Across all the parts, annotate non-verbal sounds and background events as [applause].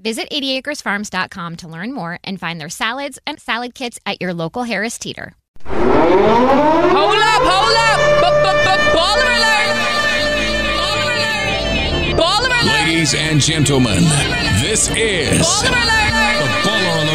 Visit 80acresfarms.com to learn more and find their salads and salad kits at your local Harris Teeter. Hold up, hold up! Baller alert! Baller alert! Ladies and gentlemen, this is Baller alert!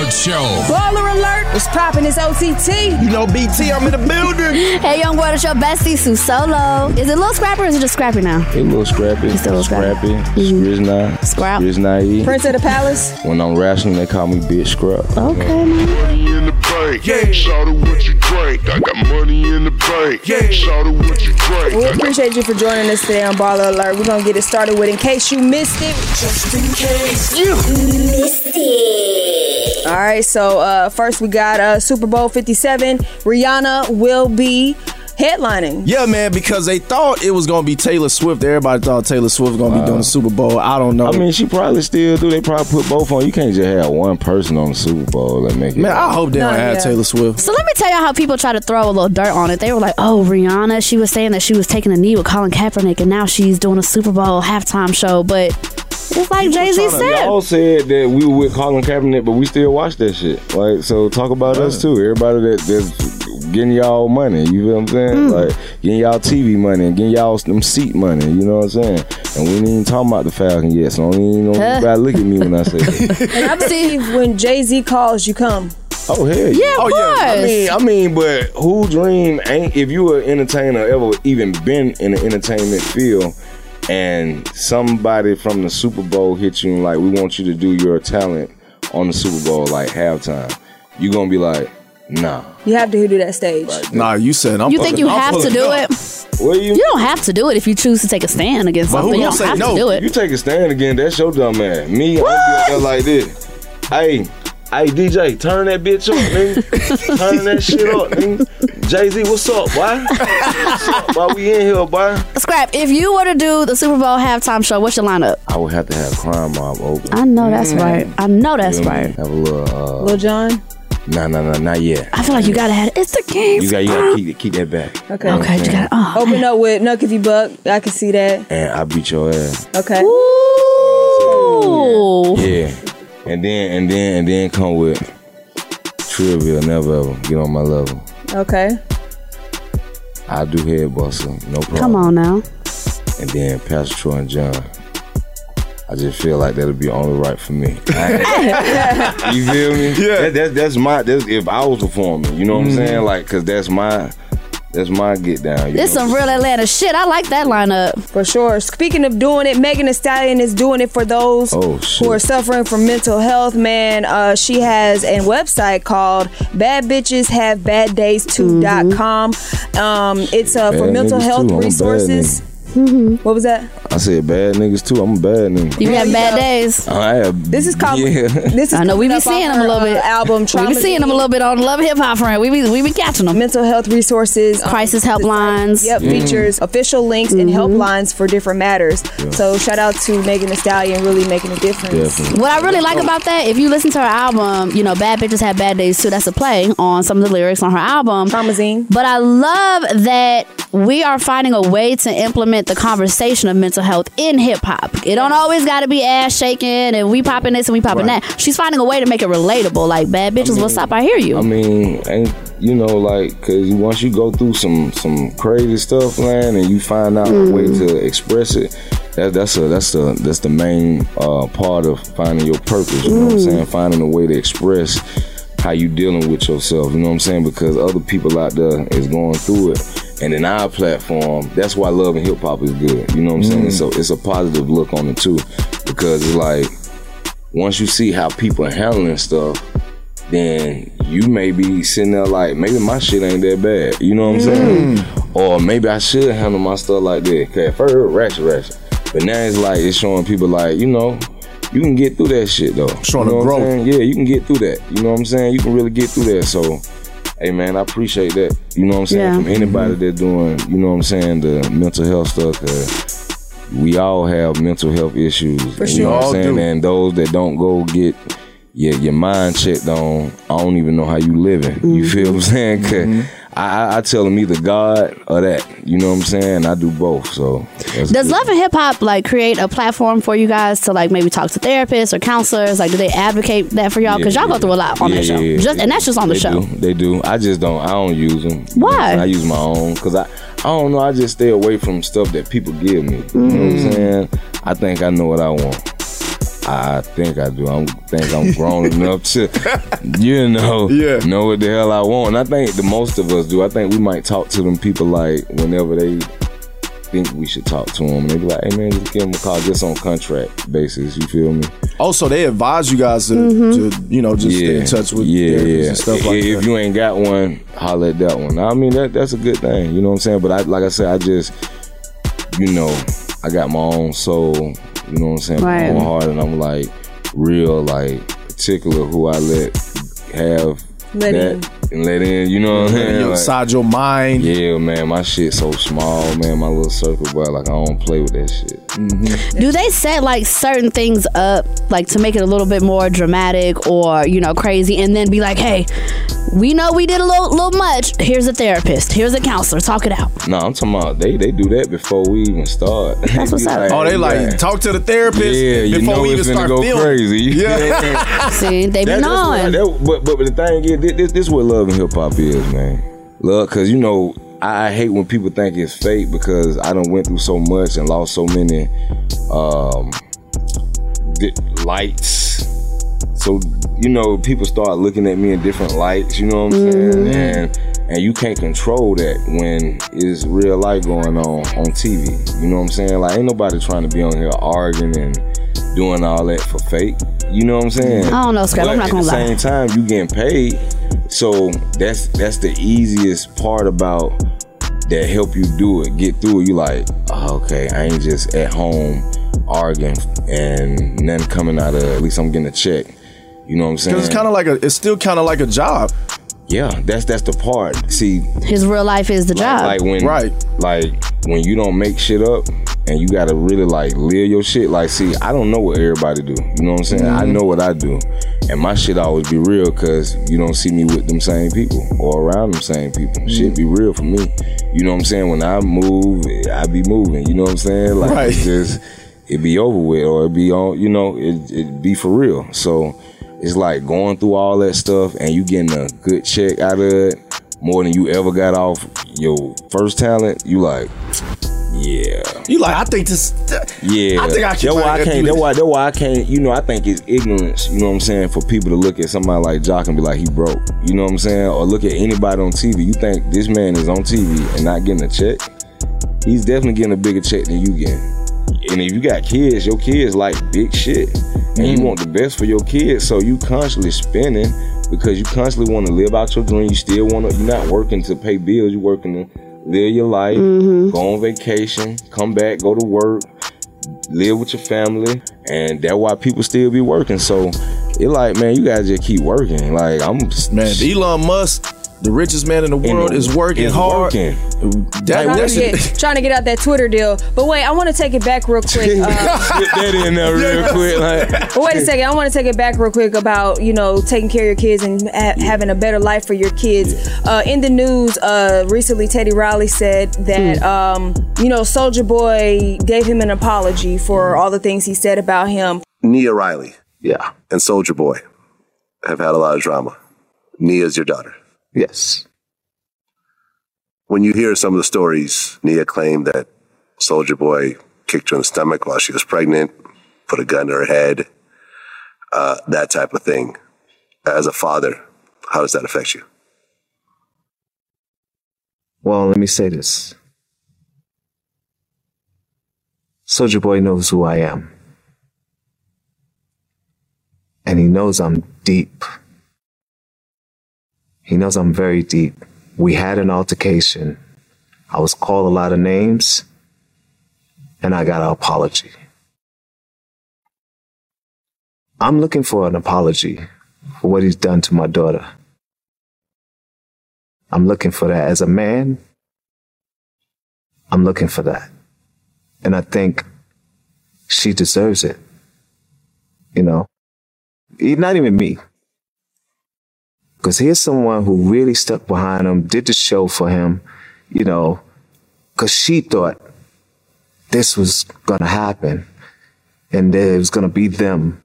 The Baller Alert Show. Baller alert! What's poppin'? It's OTT. You know, BT, I'm in the building. Hey, young boy, it's your bestie, Su Solo. Is it Lil Scrapper or is it just Scrappy now? Hey, little scrappy. It's a little scrappy. Scrappy. Skrizna. Scrap. Skrizna. Prince of the Palace. When I'm rational, they call me Bitch Scrub. Okay, man. In the bank. Yeah. Shout out what you drink. I got money in the bank. Yeah. Shout out what you drink. We appreciate you for joining us today on Baller Alert. We're gonna get it started with In Case You Missed It. Just in case you missed it. All right, so uh, first we got uh, Super Bowl 57. Rihanna will be headlining. Yeah, man, because they thought it was gonna be Taylor Swift. Everybody thought Taylor Swift was gonna be doing the Super Bowl. I don't know. I mean, she probably still do. They probably put both on. You can't just have one person on the Super Bowl and make it. man, I hope they don't No, have yeah. Taylor Swift. So let me tell y'all how people try to throw a little dirt on it. They were like, "Oh, Rihanna, she was saying that she was taking a knee with Colin Kaepernick, and now she's doing a Super Bowl halftime show." But it's like Jay Z said. Y'all said that we were with Colin Kaepernick, but we still watch that shit. Like, so talk about us too. Everybody that, that's getting y'all money, you feel what I'm saying? Hmm. Like getting y'all TV money and getting y'all them seat money. You know what I'm saying? And we ain't even talking about the Falcon yet, so don't even Huh? nobody look at me when I say [laughs] that. And I believe when Jay Z calls, you come. Oh hell Yeah, of oh yeah! I mean, I mean, but who dream ain't if you were an entertainer ever even been in the entertainment field and somebody from the Super Bowl hit you and like we want you to do your talent on the Super Bowl like halftime, you're gonna be like, nah. You have to do that stage. Nah, you said I'm. You think you I'm have to do up. it? What you? You don't have to do it if you choose to take a stand against But who something. You don't say have no? to do it. You take a stand again, that's your dumb ass. Me, I'm be out there like this. Hey, hey DJ, turn that bitch up, nigga. turn that shit up, nigga. Jay Z, what's up, boy? what's up, boy? We in here, boy. Scrap. If you were to do the Super Bowl halftime show, what's your lineup? I would have to have Crime Mob open. I know that's right. I know that's You know what I mean? right. Have a little. Uh, Lil Jon. nah, nah, nah, not yet. I feel like you gotta have it's the game. You got, you got to keep, keep that back. Okay. Okay, you gotta. Oh, Open up with Knuck if you buck. I can see that. And I beat your ass. Okay. Ooh. Yeah. And then, and then, and then come with Trivia, never ever get on my level. Okay. I do head bustle, no problem. Come on now. and then Pastor Troy and John. I just feel like that'll be only right for me. [laughs] [laughs] you feel me? Yeah. That, that, that's my. That's if I was performing. You know what I'm mm-hmm. saying? Like, cause that's my. That's my get down. You This know? some real Atlanta shit. I like that lineup. For sure. Speaking of doing it, Megan Thee Stallion is doing it for those Oh, who are suffering from mental health. Man, uh, she has a website called badbitcheshavebaddays2.com. Um, it's uh, for mental niggas health too. I'm a bad resources. What was that? I said bad niggas too. I'm a bad nigga. You have bad days. I have. This is called. Yeah. This is I know we coming be seeing them a little bit. uh, album. we Trauma be seeing them a little bit on Love Hip Hop friend. We be we be catching them. mental health resources, um, Crisis helplines. Yep, Mhm. features official links and helplines for different matters. So shout out to Megan Thee Stallion, really making a difference. What I really like about that, if you listen to her album, you know, Bad Bitches Have Bad Days too. That's a play on some of the lyrics on her album. Traumazine. But I love that we are finding a way to implement the conversation of mental health in hip hop. It don't always got to be ass shaking and we popping this and we popping Right. that. She's finding a way to make it relatable. Like bad bitches, mean- what's up? I hear you. I mean, ain't you know, like, cause once you go through some some crazy stuff, man, and you find out a way to express it, that that's a that's the that's the main uh, part of finding your purpose. You know what I'm Mm. saying? Finding a way to express how you dealing with yourself. You know what I'm saying? Because other people out there is going through it. And in our platform, that's why love and hip hop is good. You know what I'm saying? Mm. So it's a positive look on it too, because it's like once you see how people are handling stuff, then you may be sitting there like, maybe my shit ain't that bad. You know what I'm saying? Or maybe I should handle my stuff like that. Cause at first, ratchet, ratchet. But now it's like, it's showing people like, you know, you can get through that shit though. Showing you know growth. Yeah, you can get through that. You know what I'm saying? You can really get through that. So, hey man, I appreciate that. You know what I'm saying? Yeah. From anybody that doing, you know what I'm saying, the mental health stuff. Cause we all have mental health issues. For and You know what I'm saying? do. And those that don't go get your, your mind checked on, I don't even know how you living. You feel what I'm saying? 'Cause I, I, I tell them either God or that. You know what I'm saying? I do both. So Does good. Love and Hip Hop like create a platform for you guys to like maybe talk to therapists or counselors? Like, do they advocate that for y'all? Because Yeah, y'all go through a lot on Yeah, that show, yeah, yeah. just and that's just on the They show. Do. They do. I just don't. I don't use them. Why? I use my own because I. I don't know. I just stay away from stuff that people give me. You know what I'm Mm. saying? I think I know what I want. I think I do. I think I'm grown [laughs] enough to, you know, know what the hell I want. And I think the most of us do. I think we might talk to them people like whenever they think we should talk to them. They be like, "Hey man, just give them a call just on contract basis." You feel me? Oh, also, they advise you guys to, mm-hmm. to you know, just stay in touch with yeah, yeah. and stuff like if that. If you ain't got one, holler at that one. I mean, that that's a good thing. You know what I'm saying? But I, like I said, I just, you know, I got my own soul. You know what I'm saying? Right. My own heart, and I'm like real, like particular who I let have Let that and let in. You know what I'm Let in saying? your- inside your mind. Yeah, man. My shit so small, man. My little circle, bro. Like I don't play with that shit. Mm-hmm. Do they set like certain things up, like to make it a little bit more dramatic or you know crazy, and then be like, "Hey, we know we did a little, little much. Here's a therapist. Here's a counselor. Talk it out." No, I'm talking about they they do that before we even start. That's what's [laughs] Be up. Oh, they like man. talk to the therapist Yeah, you before know we it's even gonna start go filming. crazy. You [laughs] Yeah. feel [laughs] me? See, they be That- that's what- knowing. that- but, but but the thing is, this, this, this what love and hip hop is, man. Love, cause you know, I, I hate when people think it's fake because I done went through so much and lost so many um, di- lights. So you know, people start looking at me in different lights. You know what I'm mm-hmm. saying? And and you can't control that when it's real life going on on TV. You know what I'm saying? Like ain't nobody trying to be on here arguing and doing all that for fake. You know what I'm saying? I don't know, Scrap. I'm not gonna at the lie. same time, you getting paid. So that's that's the easiest part about that help you do it, get through it. You like, oh, okay, I ain't just at home arguing and nothing coming out of. At least I'm getting a check. You know what I'm saying? Because it's kind of like a, it's still kind of like a job. yeah, that's that's the part. See, His real life is the job. like when Right. like when you don't make shit up and you gotta really like live your shit like see i don't know what everybody do you know what i'm saying i Mm-hmm. know what i do and my shit always be real because you don't see me with them same people or around them same people Mm-hmm. shit be real for me you know what i'm saying when i move i be moving you know what i'm saying like Right. it's just it be over with or it be on you know it, it be for real so it's like going through all that stuff and you getting a good check out of it more than you ever got off your first talent you like yeah You like, I think this. yeah, I think I can. That's why I can't. That's why. That's why I can't. You know, I think it's ignorance. You know what I'm saying? For people to look at somebody like Joc and be like, he broke. You know what I'm saying? Or look at anybody on TV. You think this man is on TV and not getting a check? He's definitely getting a bigger check than you getting. And if you got kids, your kids like big shit, and you mm. want the best for your kids. So you constantly spending because you constantly want to live out your dream. You still want to. You're not working to pay bills. You're working to live your life, mm-hmm. go on vacation, come back, go to work, live with your family, and that's why people still be working. So it like, man, you guys just keep working. Like I'm man, Elon Musk, the richest man in the world, is working is hard. working. That, trying, that's to get, trying to get out that Twitter deal. But wait, I want to take it back real [laughs] quick. Uh, Get that in there [laughs] real quick. Like, but wait a second, I want to take it back real quick about you know taking care of your kids and ha- having a better life for your kids. Uh, in the news, uh, recently Teddy Riley said that um, you know Soulja Boy gave him an apology for all the things he said about him. Nia Riley, yeah, and Soulja Boy have had a lot of drama. Nia's your daughter. Yes. When you hear some of the stories, Nia claimed that Soulja Boy kicked her in the stomach while she was pregnant, put a gun to her head, uh, that type of thing. As a father, how does that affect you? Well, let me say this. Soulja Boy knows who I am. And he knows I'm deep. He knows I'm very deep. We had an altercation. I was called a lot of names, and I got an apology. I'm looking for an apology for what he's done to my daughter. I'm looking for that as a man. I'm looking for that. And I think she deserves it. You know, not even me. Because here's someone who really stuck behind him, did the show for him, you know, because she thought this was going to happen and that it was going to be them.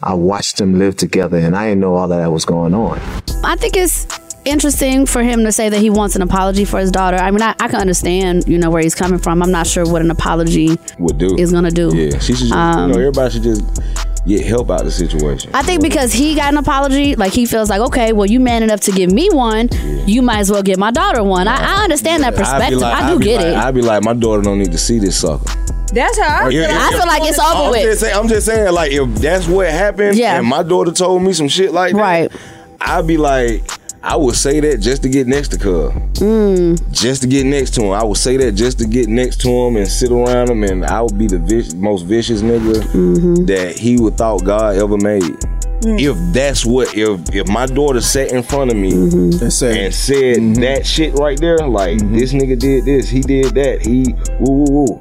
I watched them live together and I didn't know all that was going on. I think it's interesting for him to say that he wants an apology for his daughter. I mean, I, I can understand, you know, where he's coming from. I'm not sure what an apology would do is gonna do. Yeah, she should. Just, Um, you know, everybody should just get help out of the situation. I think because he got an apology, like he feels like, okay, well, you man enough to give me one, you might as well give my daughter one. I, I understand that perspective. like- I do get like- it. I'd be like, my daughter don't need to see this sucker. That's how I feel. Yeah, I feel like it's over I'm with. Just saying, I'm just saying, like, if that's what happened, Yeah. and my daughter told me some shit like that, right? I'd be like, I would say that just to get next to Cub, Mm. just to get next to him. I would say that just to get next to him and sit around him, and I would be the vic- most vicious nigga Mm-hmm. that he would thought God ever made. If that's what, if if my daughter sat in front of me Mm-hmm. and said, that shit right there, like this nigga did this, he did that, he woo woo woo.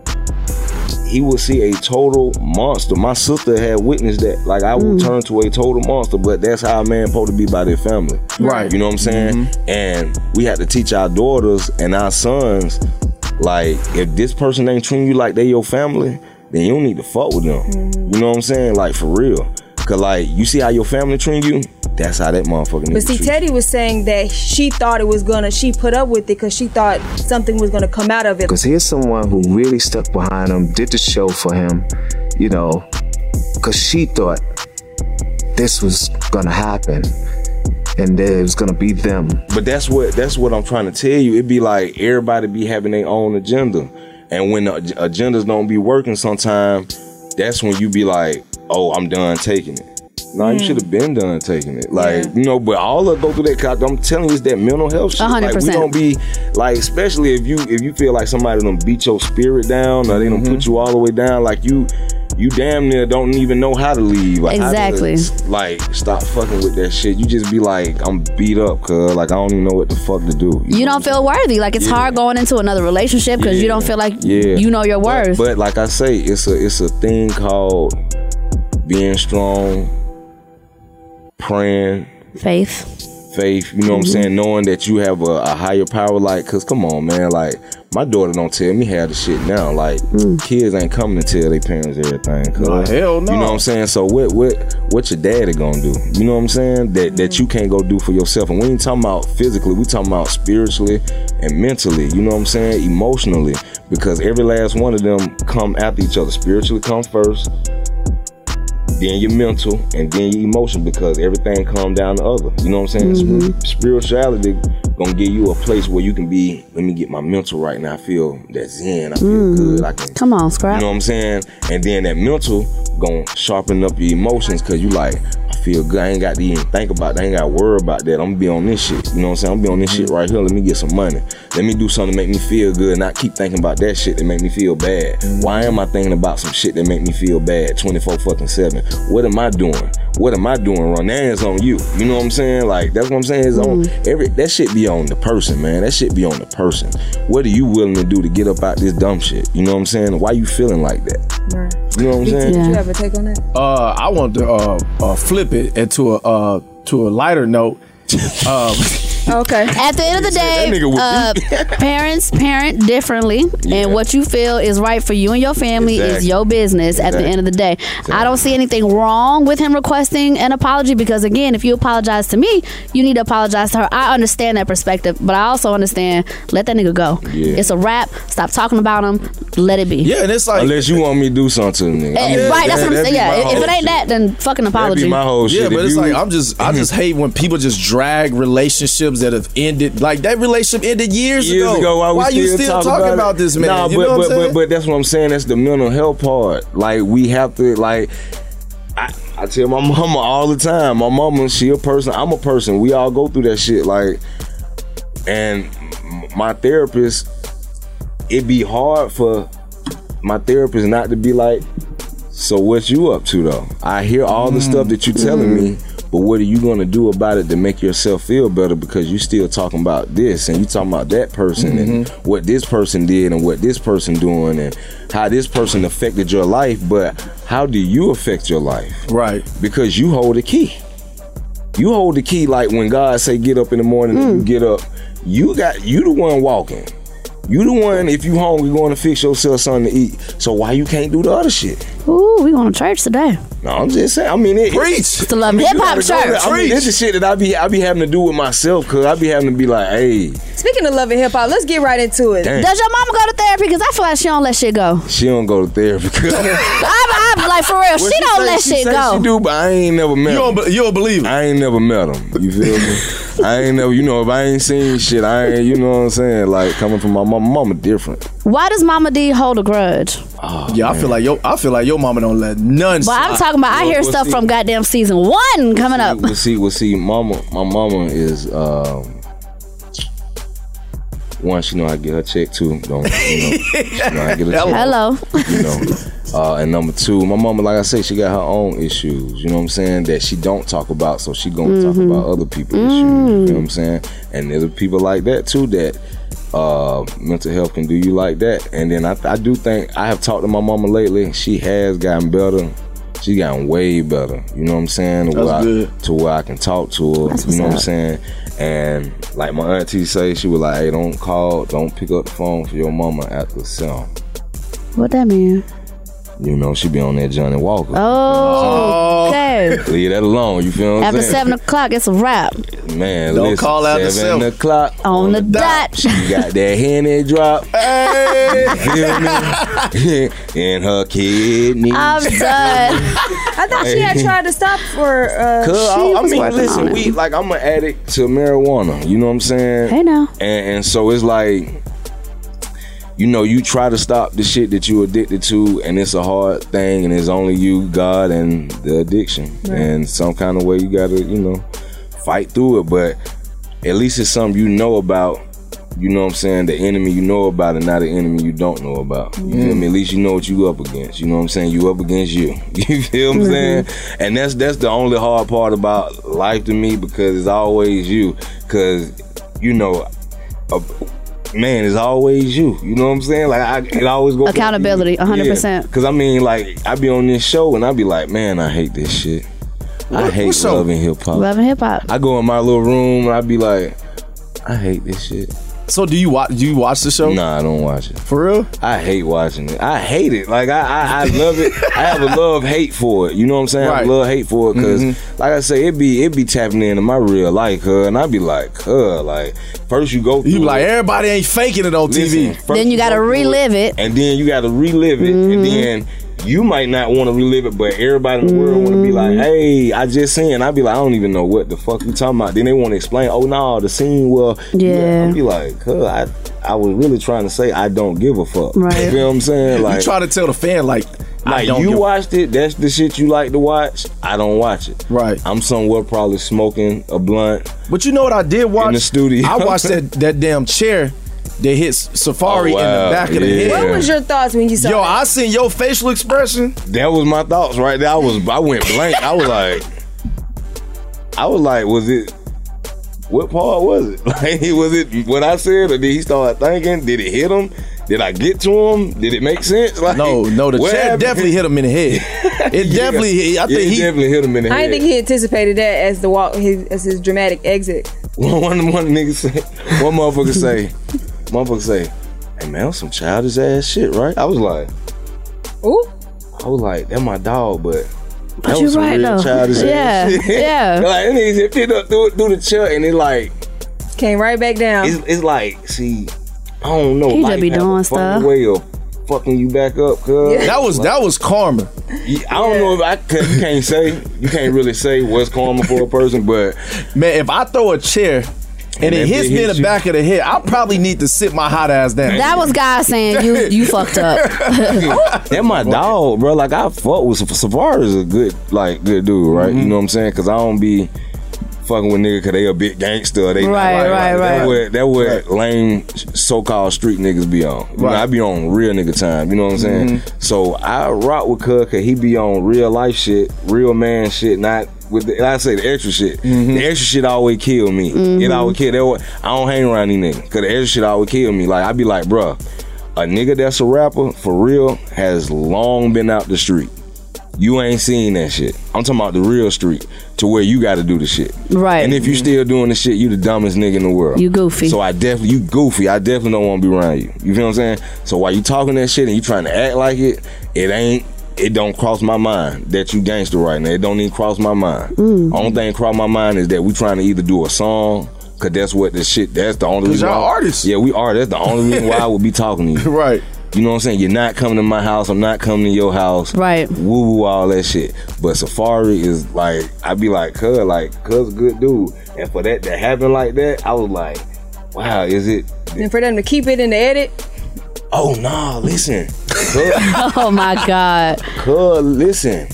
He would see a total monster. My sister had witnessed that. Like I would mm. turn to a total monster, but that's how a man supposed to be by their family. Right. You know what I'm saying? Mm-hmm. And we had to teach our daughters and our sons, like, if this person ain't treating you like they your family, then you don't need to fuck with them. Mm-hmm. You know what I'm saying? Like for real. Cause like you see how your family treat you, that's how that motherfucker But see, treat Teddy was saying that she thought it was gonna. She put up with it because she thought something was gonna come out of it. Because here's someone who really stuck behind him, did the show for him, you know, because she thought this was going to happen and that it was going to be them. But that's what that's what I'm trying to tell you. It'd be like everybody be having their own agenda, and when the agendas don't be working, sometime that's when you be like, "Oh, I'm done taking it." No, you Mm. should have been done taking it. Like you know, but all of go through that. 'cause I'm telling you, it's that mental health shit. A hundred Like we don't be like, especially if you if you feel like somebody done beat your spirit down or they don't Mm-hmm. put you all the way down. Like you, you damn near don't even know how to leave. Or how to, Exactly. like stop fucking with that shit. You just be like, I'm beat up, cuz like I don't even know what the fuck to do. You don't feel worthy. Like it's Yeah. hard going into another relationship because you don't feel like Yeah. you know your But- worth. But, like I say, it's a it's a thing called being strong, praying, faith. faith. You know what I'm mm-hmm. saying? Knowing that you have a, a higher power. Like, cause come on, man. Like my daughter don't tell me how the shit now. Like mm. kids ain't coming to tell their parents everything. Cause, Nah, hell no. You know what I'm saying? So what what what your daddy gonna do? You know what I'm saying? That that mm. you can't go do for yourself. And we ain't talking about physically. We talking about spiritually and mentally. You know what I'm saying? Emotionally. Because every last one of them come after each other. Spiritually come first then your mental, and then your emotion because everything come down to other. You know what I'm saying? Mm-hmm. Spirituality gonna give you a place where you can be. Let me get my mental right now. I feel that zen. I feel Mhm. good. I can. Come on, scrap. You know what I'm saying? And then that mental gonna sharpen up your emotions because you like feel good. I ain't got to even think about that. I ain't got to worry about that. I'm gonna be on this shit. You know what I'm saying? I'm gonna be on this shit right here. Let me get some money. Let me do something to make me feel good, not keep thinking about that shit that make me feel bad. Why am I thinking about some shit that make me feel bad 24 fucking 7? What am I doing? What am I doing wrong? That is on you. You know what I'm saying? Like that's what I'm saying. Is on mm-hmm. every that shit be on the person, man. That shit be on the person. What are you willing to do to get up out this dumb shit? You know what I'm saying? Why you feeling like that? You know what I'm saying? Did you have a take on that? Uh, I want to uh, uh, flip it into a uh, to a lighter note. [laughs] Um, Okay. [laughs] At the end of the day, uh, [laughs] parents parent differently, and what you feel is right for you and your family is your business. At the end of the day, I don't see anything wrong with him requesting an apology because, again, if you apologize to me, you need to apologize to her. I understand that perspective, but I also understand let that nigga go. Yeah. It's a wrap. Stop talking about him. Let it be. Yeah, and it's like unless you want me to do something to the nigga. Eh, I mean, right, that's what I'm saying. Yeah, if it ain't shit. that, then fucking apology. my whole Yeah, but If it's you- like I'm just I just hate when people just drag relationships that have ended like that relationship ended years, years ago, why, we you still, still talk talking about, about, this man? Nah, you but but, but but that's what I'm saying. That's the mental health part. Like we have to like. I, I tell my [laughs] mama all the time. My mama, she a person. I'm a person. We all go through that shit. Like, and my therapist, it be hard for my therapist not to be like, so what you up to though? I hear all the stuff that you're telling mm-hmm. me, but what are you gonna do about it to make yourself feel better? Because you're still talking about this and you talking about that person and mm-hmm. what this person did and what this person doing and how this person affected your life. But how do you affect your life? Right. Because you hold the key. You hold the key like when God say get up in the morning and you get up. You got you the one walking. You the one if you hungry you going to fix yourself something to eat. So why you can't do the other shit? Ooh, we going to church today. No, I'm just saying. I mean, it, Preach. It's the Love I mean, Hip Hop gotta go there. Church. I mean, this is shit that I be I be having to do with myself because I be having to be like, hey, Speaking of love and hip hop, let's get right into it. Damn. Does your mama go to therapy? Because I feel like she don't let shit go. she don't go to therapy. [laughs] [laughs] I'm, I'm like for real. Well, she don't say- let she shit say go. She do, but I ain't never met. You him. don't, be- you don't believe it. I ain't never met him. You feel me? [laughs] I ain't never. You know, if I ain't seen shit, I ain't. You know what I'm saying? Like coming from my mama, mama different. Why does Mama Dee hold a grudge? yeah, I feel like yo, I feel like your mama don't let none. But I'm talking about. I hear well, stuff see- from goddamn season one coming up. We'll see. We'll see. Mama, my mama is. Um, one, she know I get her check. too. don't you know? She know how to get her [laughs] check. Hello. you know. Uh, and number two, my mama, like I say, she got her own issues. You know what I'm saying? That she don't talk about, so she gonna talk Mhm. about other people's issues. You know what I'm saying? And there's people like that too that uh, mental health can do you like that. And then I, I do think I have talked to my mama lately. She has gotten better. She gotten way better. You know what I'm saying? To That's where I- good. to where I can talk to her. That's you know what I'm saying? And like my auntie say, she was like, "Hey, don't call, don't pick up the phone for your mama after seven." What that mean? You know, she be on that Johnnie Walker. Oh, okay. [laughs] Leave that alone. You feel what I'm After saying? seven o'clock, it's a wrap. Man, Don't listen, call out the seven seven. o'clock On the dot. She got [laughs] that henny drop. Feel me? [laughs] In her kidneys. I'm done. I thought she had tried to stop for. Uh, Cause I, She I was mean, listen, we like I'm an addict to marijuana. You know what I'm saying? Hey now. And, and so it's like, you know, you try to stop the shit that you addicted to, and it's a hard thing, and it's only you, God, and the addiction. And some kind of way you gotta, you know, fight through it. But at least it's something you know about. You know what I'm saying? The enemy you know about and not the enemy you don't know about. You feel me? At least you know what you up against. You know what I'm saying? You up against you. [laughs] You feel what I'm mm-hmm. saying? And that's that's the only hard part about life to me because it's always you. Cause you know, a, man, it's always you. You know what I'm saying? Like I, it always go back to you. Accountability, 100%. Cause I mean, like I be on this show and I be like, man, I hate this shit. I What- hate what show? love and hip hop. Loving hip hop. I go in my little room and I be like, I hate this shit. So do you watch? Do you watch the show? Nah, I don't watch it. For real? I hate watching it. I hate it. Like I, I, I love it. [laughs] I have a love hate for it. You know what I'm saying? I love hate for it because, mm-hmm. like I say, it be it be tapping into my real life, huh? And I be like, huh? Like first you go through You be like it. everybody ain't faking it on Listen, TV. Then you gotta go through it, relive it. and then you got to relive it, and mm-hmm. then you might not want to relive it, but everybody in the world want to be like, mm. "Hey, I just seen." I'd be like, "I don't even know what the fuck you talking about." Then they want to explain. Oh no, the scene. Well, Yeah. I'd be like, huh, I I was really trying to say I don't give a fuck. Right. You feel what I'm saying? Like, you try to tell the fan like I Like don't you watched it, that's the shit you like to watch. I don't watch it. Right. I'm somewhere probably smoking a blunt. But you know what I did watch in the studio. I watched that that damn chair that hits Safaree Oh, in the back of the head. What was your thoughts when you saw Yo, that? I seen your facial expression. That was my thoughts right there. I was I went blank. I was like, I was like, was it? What part was it? [laughs] Like, was it what I said, or did he start thinking? Did it hit him? Did I get to him? Did it make sense? [laughs] Like, No, no, the what chair happened? definitely hit him in the head. [laughs] It Yeah. definitely, I Yeah, think it he definitely hit him in the I head. didn't think he anticipated that as the walk his, as his dramatic exit. one one one nigga say, one motherfucker say, motherfucker say, hey man, that was some childish ass shit, right? I was like, Ooh. I was like, that my dog, but. But that you was some right, real though. childish ass Yeah, shit. [laughs] yeah. like, that nigga just picked up through, through the chair and it like, Came right back down. it's, it's like, see, I don't know. He just life be doing funny stuff. way of fucking you back up, cuz. that was that was karma. I don't know if I can, can't say, you can't really say what's karma for a person, but Man, if I throw a chair and, And it hits me in the you. back of the head, I probably need to sit my hot ass down. That was God saying you [laughs] you fucked up. [laughs] that my dog, bro. Like I fuck with Saf- Safaree is a good, like good dude, right? Mm-hmm. You know what I'm saying? Because I don't be fucking with nigga because they a big gangster. They not Right, like, right, like, right. That what that what lame so called street niggas be on. You know, Right. I be on real nigga time. You know what I'm saying? Mm-hmm. So I rock with Cuz because he be on real life shit, real man shit, not. With the, I say the extra shit, Mm-hmm. the extra shit always kill me. It always kill. That what- I don't hang around these niggas because the extra shit always kill me. Like I be like, bruh, a nigga that's a rapper for real has long been out the street. You ain't seen that shit. I'm talking about the real street to where you got to do the shit. Right. And if you still doing the shit, you the dumbest nigga in the world. You goofy. So I definitely you goofy. I definitely don't want to be around you. You feel what I'm saying? So while you talking that shit and you trying to act like it, it ain't. It don't cross my mind that you gangster right now. It don't even cross my mind. Mm. Only thing cross my mind is that we trying to either do a song. Cause that's what the shit. That's the only 'Cause reason. y'all why- artists. Yeah, we are. That's the only reason why I would be talking to you. [laughs] right. You know what I'm saying? You're not coming to my house. I'm not coming to your house. Right. Woo woo, all that shit. But Safaree is like, I'd be like, cuz, like, cuz good dude. And for that to happen like that, I was like, wow, is it? and for them to keep it in the edit, Oh, nah, listen. [laughs] Oh my God. cuz, listen.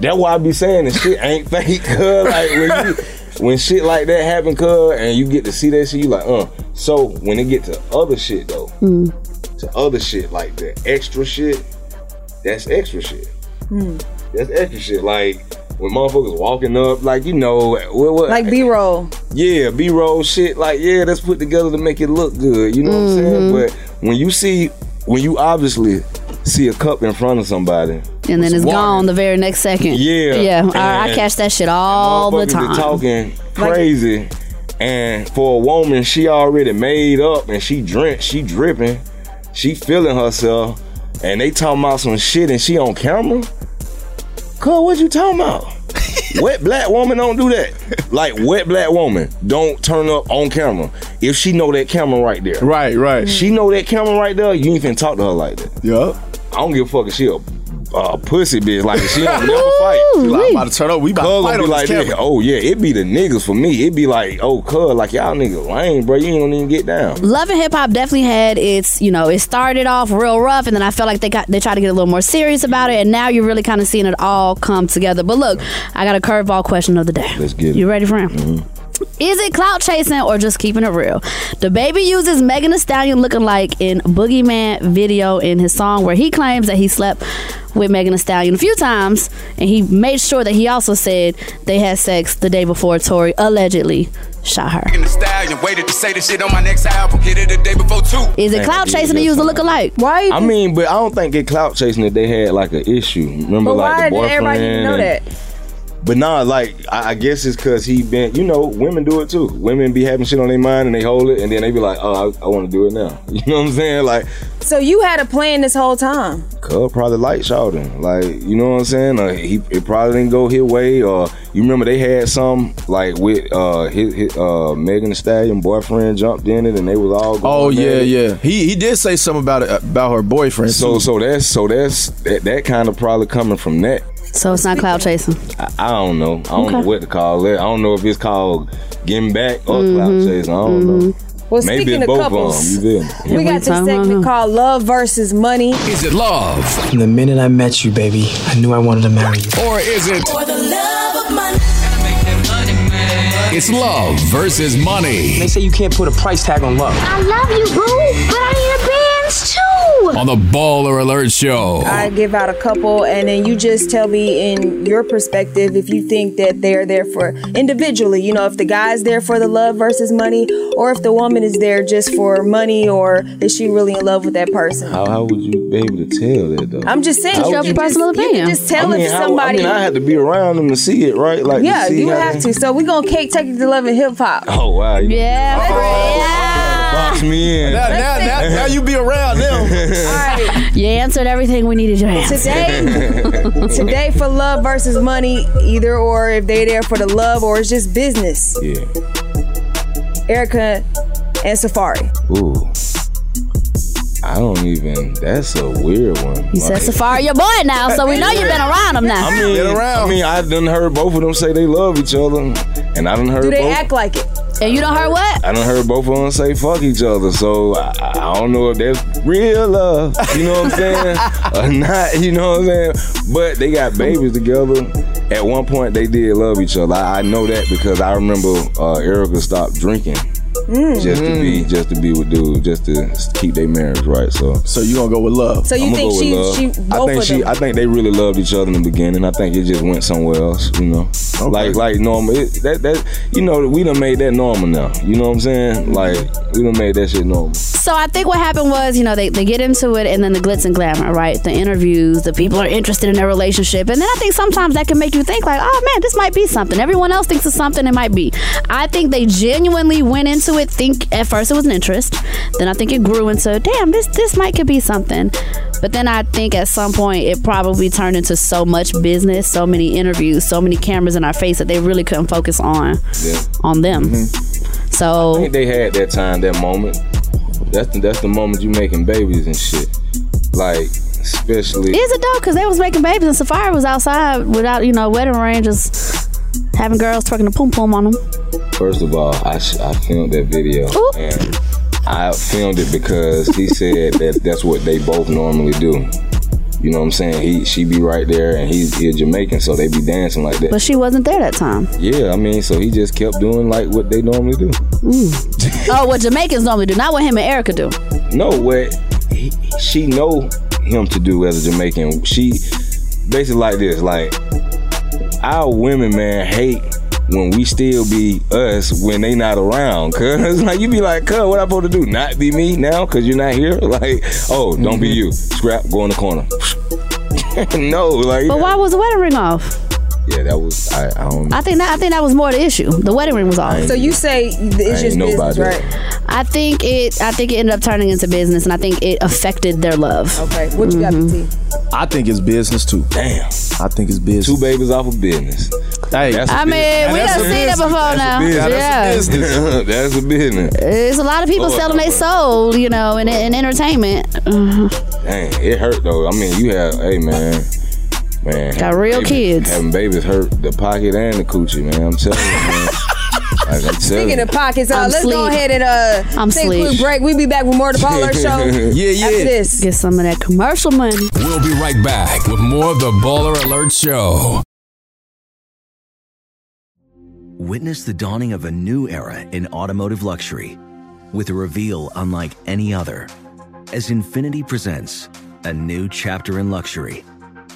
That's why I be saying the shit ain't [laughs] fake, cuz. Like, when, you, when shit like that happen, cuz, and you get to see that shit, you like, uh. So, when it get to other shit, though, to other shit, like the extra shit, that's extra shit. Hmm. That's extra shit. Like when motherfuckers walking up, like you know, what, what like B roll. yeah, B roll shit. Like yeah, that's put together to make it look good. You know what I'm saying? Mm-hmm. But when you see, when you obviously see a cup in front of somebody, And then it's water. gone the very next second. Yeah. Yeah. I, I catch that shit all the time. talking crazy. And for a woman, she already made up and she drenched, she dripping, she feeling herself, and they talking about some shit and she on camera. Cuz, what you talking about? [laughs] wet black woman don't do that. Like wet black woman don't turn up on camera if she know that camera right there. Right, right. She know that camera right there. You ain't finna talk to her like that. Yup. I don't give a fuck if she a uh, pussy bitch. Like she don't never [laughs] fight. She like, I'm about to turn up. We about Cuz to gonna fight be on like this this. camera. Oh yeah, it be the niggas for me. It be like, oh cuz, like y'all niggas lame, bro. You ain't gonna even get down. Love and Hip Hop definitely had its, you know, it started off real rough, and then I felt like they got they tried to get a little more serious about it, and now you're really kind of seeing it all come together. But look, I got a curveball question of the day. Let's get it. You ready for him? Is it clout chasing or just keeping it real? DaBaby uses Megan Thee Stallion looking like in Boogeyman video in his song where he claims that he slept with Megan Thee Stallion a few times, and he made sure that he also said they had sex the day before Tory allegedly shot her. In the stallion, waited to say this shit on my next album. Hit it the day before two. Is it clout chasing to use a lookalike? Why? I mean, but I don't think it clout chasing that they had like an issue. Remember, But like why the did boyfriend. everybody need to know that? But nah, like I, I guess it's cause he been, you know, women do it too. Women be having shit on their mind and they hold it, and then they be like, oh, I, I want to do it now. [laughs] You know what I'm saying? Like, So you had a plan this whole time. Cub probably like shouting, like you know what I'm saying. Uh, he it probably didn't go his way, or you remember they had some like with uh his, his uh Megan Thee Stallion boyfriend jumped in it, and they was all. Going Oh yeah, it. yeah. He he did say something about it about her boyfriend. So too. so that's so that's that, that kind of probably coming from that. So it's not cloud chasing. I, I don't know. I don't know what to call it. I don't know if it's called getting back or Mhm. clout chasing. I don't know. Well, Maybe speaking of both couples, of them. You we got this segment called Love versus Money. Is it love? From the minute I met you, baby, I knew I wanted to marry you. Or is it For the love of money. it's love versus money? They say you can't put a price tag on love. I love you, boo, but I need a bands too. On the Baller Alert Show. I give out a couple, and then you just tell me in your perspective if you think that they're there for individually. You know, if the guy's there for the love versus money, or if the woman is there just for money, or is she really in love with that person? How, how would you be able to tell that though? I'm just saying, How you would can you- just, you can just tell I mean, if somebody. I mean, I had to be around them to see it, right? Like, to yeah, see you how have they- to. So we're gonna cake take it to love and hip hop. Oh wow! You Yeah. Oh, box me in. Now, now, now, now you be around them. [laughs] You answered everything we needed to answer. Today, [laughs] today for love versus money, either or if they there for the love or it's just business. Yeah. Erica and Safaree. Ooh. I don't even. That's a weird one. You said Safaree your boy now, so we know you've been around him now. I mean, I mean, I done heard both of them say they love each other, and I done heard Do they both. act like it? And you don't heard what? I don't heard both of them say fuck each other, so I, I don't know if that's real love, you know what I'm saying, [laughs] or not, you know what I'm saying. But they got babies together. At one point, they did love each other. I, I know that because I remember uh, Erica stopped drinking Mm. just to be mm. just to be with dude, just to keep their marriage right. So, so you gonna go with love? So you I'ma think go with she- love. she- I think she. them? I think they really loved each other in the beginning. I think it just went somewhere else. You know, like like normal. It, that that you know we done made that normal now. You know what I'm saying? Like we done made that shit normal. So I think what happened was, you know, they, they get into it and then the glitz and glamour, right? The interviews, the people are interested in their relationship. And then I think sometimes that can make you think like, oh man, this might be something. Everyone else thinks it's something it might be. I think they genuinely went into it, think at first it was an interest. Then I think it grew into, damn, this this might could be something. But then I think at some point it probably turned into so much business, so many interviews, so many cameras in our face that they really couldn't focus on Yeah. on them. Mm-hmm. I So think they had that time, that moment. That's the that's the moment you making babies and shit. Like especially. Is it though? Because they was making babies and Safaree was outside without, you know, wedding ring, just having girls twerking the poom poom on them. First of all, I, sh- I filmed that video and I filmed it because he said that that's what they both normally do. You know what I'm saying? He she be right there and he's he a Jamaican, so they be dancing like that. But she wasn't there that time. yeah, I mean, so he just kept doing like what they normally do. Mm. [laughs] oh, what Jamaicans normally do, not what him and Erica do. No, what he, she know him to do as a Jamaican. She basically like this, like our women, man, hate when we still be us when they not around. [laughs] Cause like you be like, cuz what I supposed to do? Not be me now? Cause you're not here? [laughs] Like, oh, don't be mm-hmm. you. Scrap, go in the corner. [laughs] no, like But why was the wedding ring off? Yeah, that was I, I don't know. I think that I think that was more the issue. The wedding ring was off. So you say it's I just business, right? I think it. I think it ended up turning into business, and I think it affected their love. Okay, what you got, Mm-hmm. PT? I think it's business too. Damn. I think it's business. Two babies off of business. Hey, That's a I mean, business. we That's done a seen it before That's a now. business. Yeah. That's a business. [laughs] That's a business. It's a lot of people Lord, selling their Lord. soul, you know, in, in entertainment. Dang, it hurt though. I mean, you have, hey man, man, Got having real babies- kids. Having babies hurt the pocket and the coochie, man. I'm telling you, man. [laughs] Like, I'm telling Speaking you. of pockets, uh, I'm let's go ahead and uh, I'm take a sleep. quick break. We'll be back with more of the [laughs] Baller Show. Yeah, yeah. After this. get some of that commercial money. We'll be right back with more of the Baller Alert Show. Witness the dawning of a new era in automotive luxury with a reveal unlike any other as Infiniti presents a new chapter in luxury,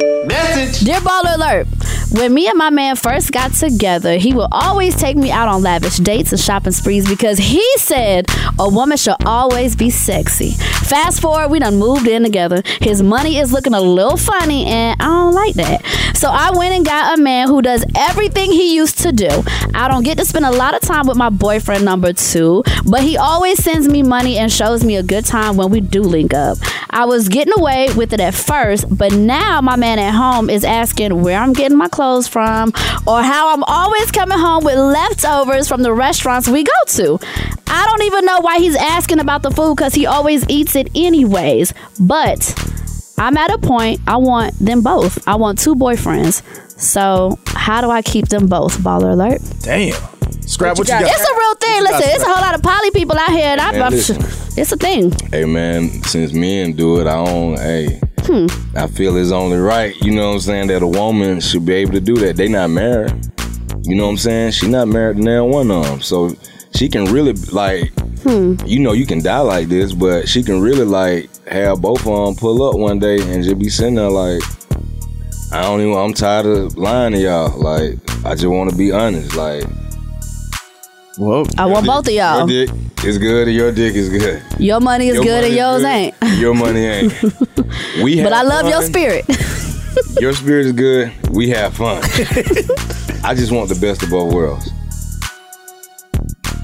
Message. Dear Baller Alert, when me and my man first got together, he would always take me out on lavish dates and shopping sprees because he said a woman should always be sexy. Fast forward, we done moved in together. His money is looking a little funny, and I don't like that. So I went and got a man who does everything he used to do. I don't get to spend a lot of time with my boyfriend number two, but he always sends me money and shows me a good time when we do link up. I was getting away with it at first, but now my man at home is asking where I'm getting my clothes from or how I'm always coming home with leftovers from the restaurants we go to. I don't even know why he's asking about the food because he always eats it anyways. But I'm at a point I want them both. I want two boyfriends. So how do I keep them both? Baller alert. Damn. Scrap what you got. It's a real thing. What Listen, it's a whole lot of poly people out here, and I'm, Man, I'm it's a thing. Hey man, since men do it, I don't. Hey, Hmm. I feel it's only right. You know what I'm saying? That a woman should be able to do that. They not married. You know what I'm saying? She not married to now one of them, so she can really like. Hmm. You know, you can die like this, but she can really like have both of them pull up one day and just be sitting there like, I don't even. I'm tired of lying to y'all. Like, I just want to be honest. Like, well, I want both of y'all. Your dick is good and your dick is good. Your money is Your good and yours good, ain't. Your money ain't. [laughs] We But I have love your spirit. [laughs] Your spirit is good. We have fun. [laughs] I just want the best of both worlds.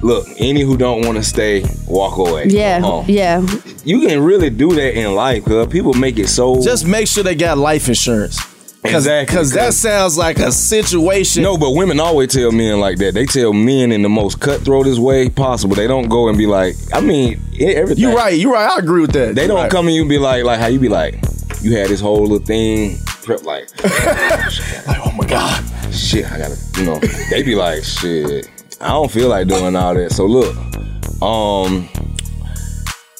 Look, any who don't want to stay, walk away. yeah, yeah. You can really do that in life, cause people make it so. Just make sure they got life insurance. Cause, Exactly, 'cause that sounds like a situation. No, but women always tell men like that. They tell men in the most cutthroatest way possible. They don't go and be like, I mean, everything. You right, you right. I agree with that. They You don't right. come and you be like, like how you be like, you had this whole little thing prep like, [laughs] like, oh my god, shit, I gotta, you know. They be like, shit, I don't feel like doing all that. So look, um,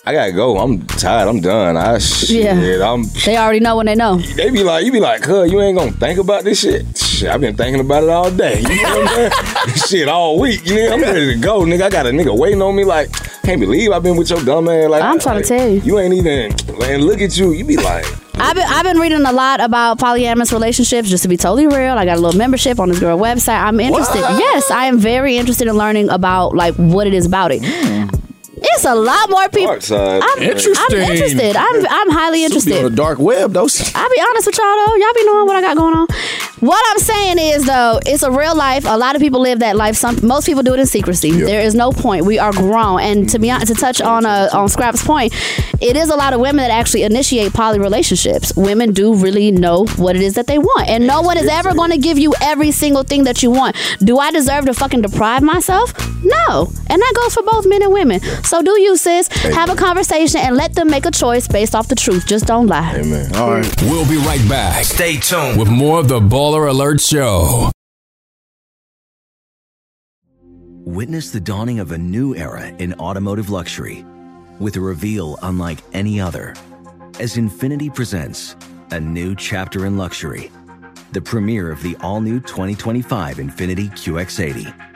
I gotta go. I'm tired. I'm done. I shit. Yeah. I'm. They already know when they know. They be like, you be like, huh? you ain't gonna think about this shit. Shit, I've been thinking about it all day. You know what I'm saying? [laughs] shit, all week. You know, I'm ready to go, nigga. I got a nigga waiting on me. Like, can't believe I've been with your dumb ass. Like, I'm trying to tell you. You ain't even. And look at you. You be like, I've been I've been reading a lot about polyamorous relationships. Just to be totally real, I got a little membership on this girl website. I'm interested. Yes, I am very interested in learning about like what it is about it. Mm. It's a lot more people. dark side. I'm, I'm interested. I'm I'm highly Be on interested. the dark web, though. I'll be honest with y'all though. Y'all be knowing what I got going on. What I'm saying is though, it's a real life. A lot of people live that life. Some most people do it in secrecy. There is no point. We are grown. And to be honest, to touch on uh, on Scrap's point, it is a lot of women that actually initiate poly relationships. Women do really know what it is that they want, and no one is ever going to give you every single thing that you want. Do I deserve to fucking deprive myself? No, and that goes for both men and women. So do you, sis? Have a conversation and let them make a choice based off the truth. Just don't lie. Amen. All right. We'll be right back. Stay tuned with more of the Baller Alert Show. Witness the dawning of a new era in automotive luxury with a reveal unlike any other as Infiniti presents a new chapter in luxury, the premiere of the all new 2025 Infiniti QX80.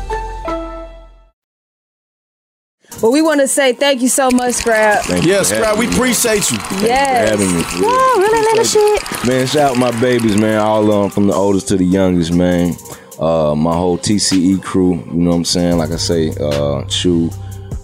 Well, we want to say thank you so much, Scrap. Thank you Yes, for Scrap, we appreciate you. Thank you Yes. for having me. for real. Woo, really little shit. Man, shout out my babies, man. All of them from the oldest to the youngest, man. Uh, my whole TCE crew, you know what I'm saying? Like I say, uh, Chew,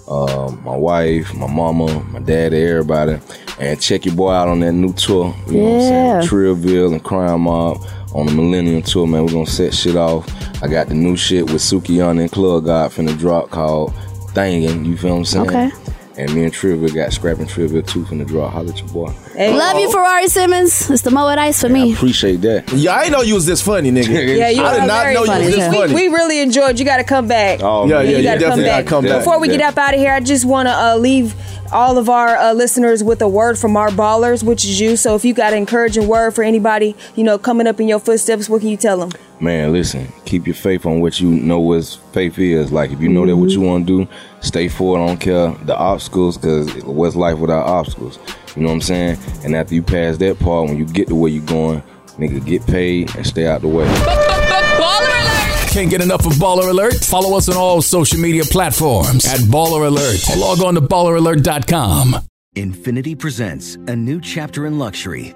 uh, my wife, my mama, my daddy, everybody. And check your boy out on that new tour. You know what I'm Yeah. saying? Trillville and Crime Mob on the Millennium Tour, man. We're gonna set shit off. I got the new shit with Sukiyana and Club God finna drop called Thangin', you feel what I'm saying? Okay. And me and Trivia got Scrapping Trivia too finna drop. Holla at your boy. Love you, Ferrari Simmons. It's the Moet Ice for me. Appreciate that. Yeah, I didn't know you was this funny, nigga. [laughs] Yeah, you I are did not very know funny. you was this We, funny. we really enjoyed. You got to come back. Oh, Yeah, man. yeah, you you got to come definitely back. gotta come back. Before we get up out of here, I just want to uh, leave all of our uh, listeners with a word from our ballers, which is you. So if you got an encouraging word for anybody, you know, coming up in your footsteps, what can you tell them? Man, listen, keep your faith on what you know what faith is. Like, if you know that what you want to do, stay forward. I don't care the obstacles, because what's life without obstacles? You know what I'm saying? And after you pass that part, when you get to where you're going, nigga, get paid and stay out the way. Can't get enough of Baller Alert? Follow us on all social media platforms at Baller Alert or log on to balleralert.com. Infiniti presents a new chapter in luxury,